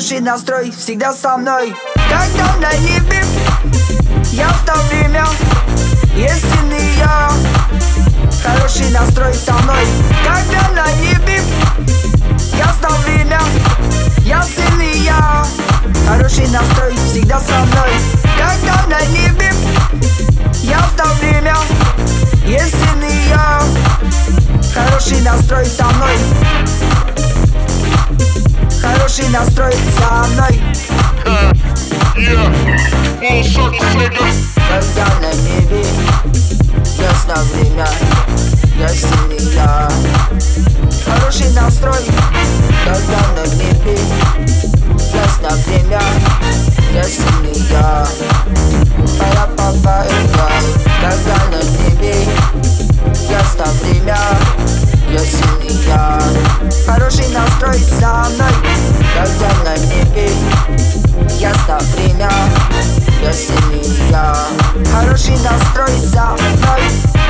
хороший настрой всегда со мной. Когда на небе? Я в то время если не я, Хороший настрой со мной. Когда на небе? Я в то время я и я. Хороший настрой всегда со мной. Когда Хороший настрой со мной Когда на небе ясно время я серия Хороший настрой, когда на небе ясно время для серия Пора попадать, когда на небе ясно время если я Хороший настрой со мной. Когда на небе ясно время Если я Хороший настрой за мной.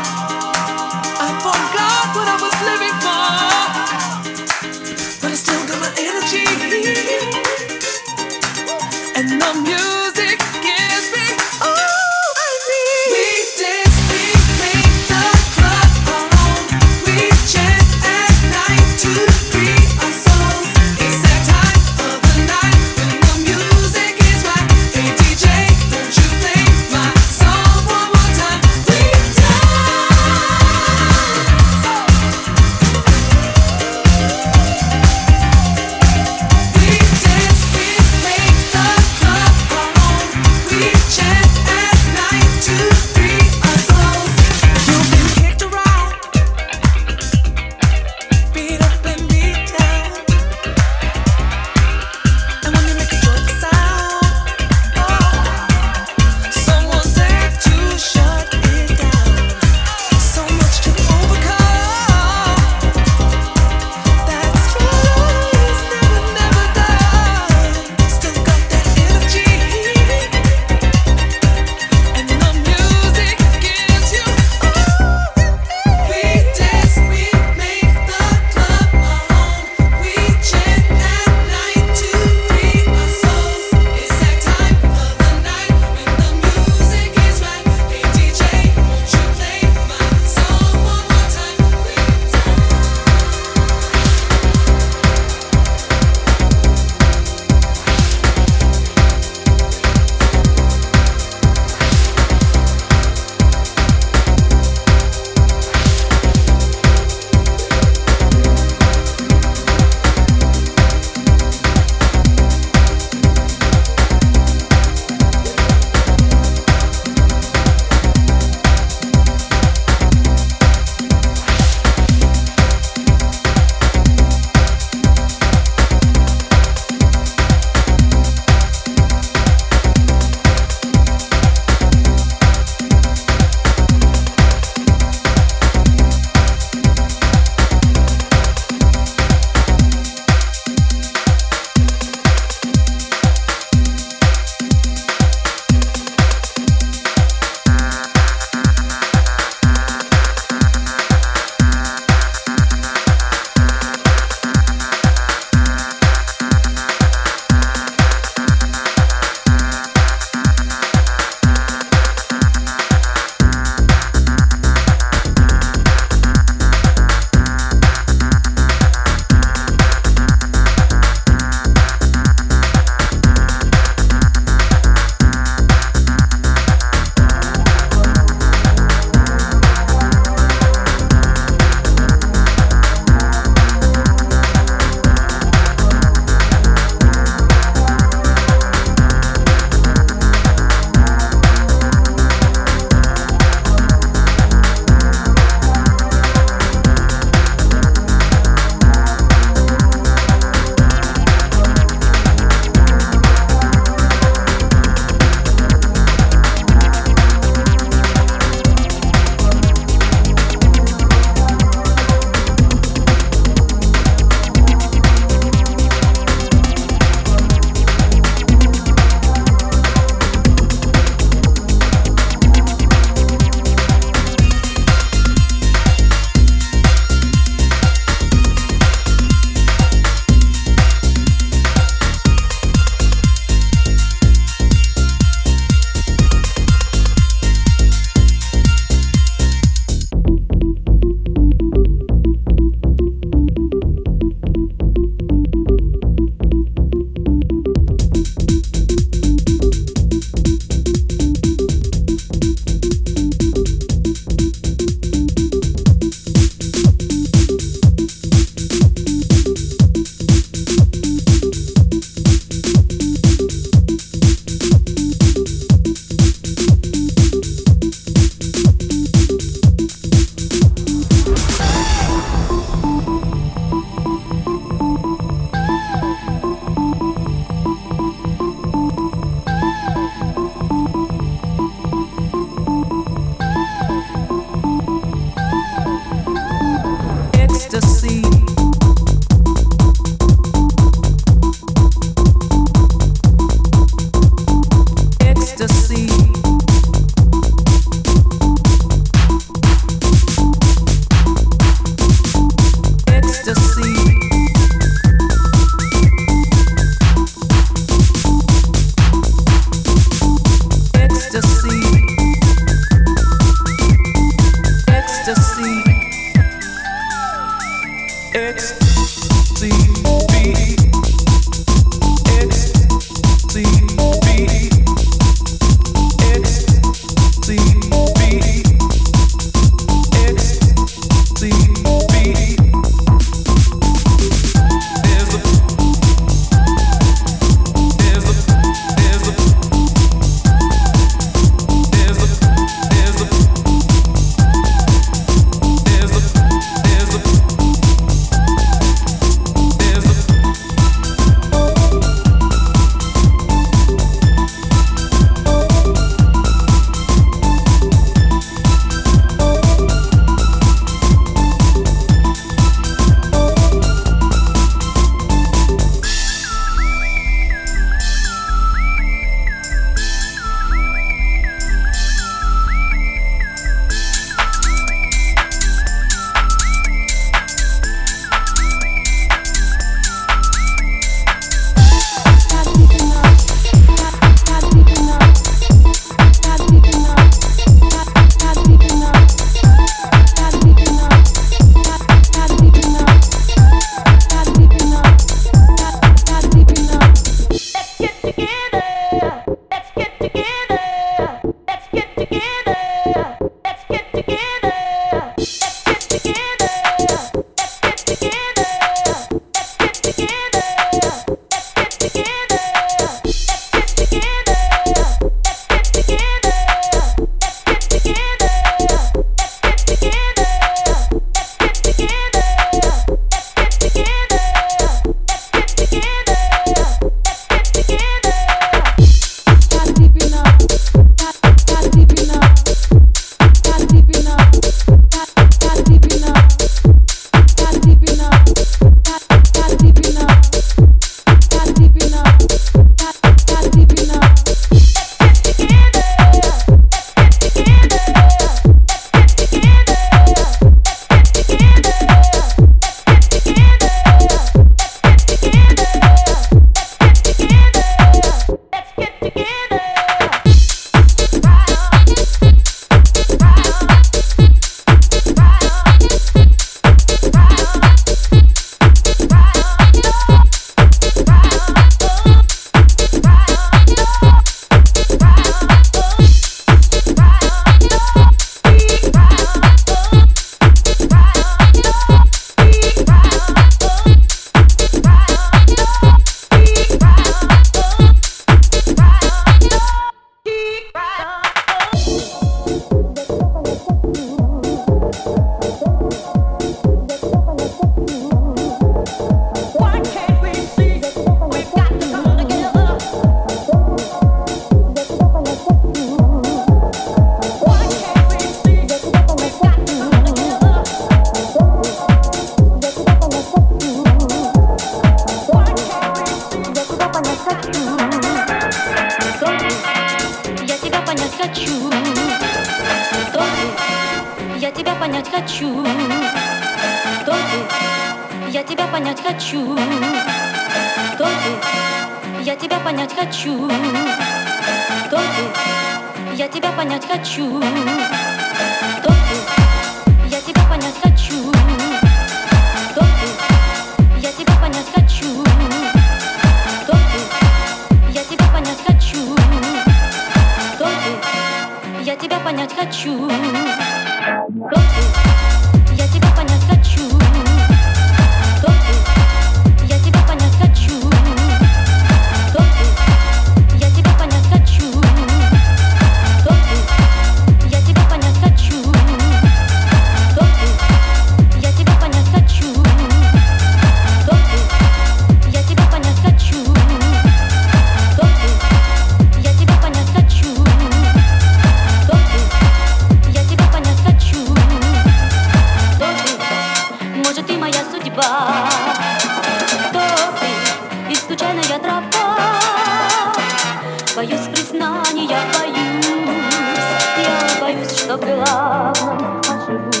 Борюсь, что в главном оживу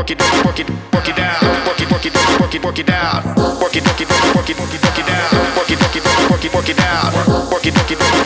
work it, work it, work it down, work it, work it, work it, work it down, work it, work it, work it, work it, work it down, work it, work it, work it, work it down, work it, work it, work it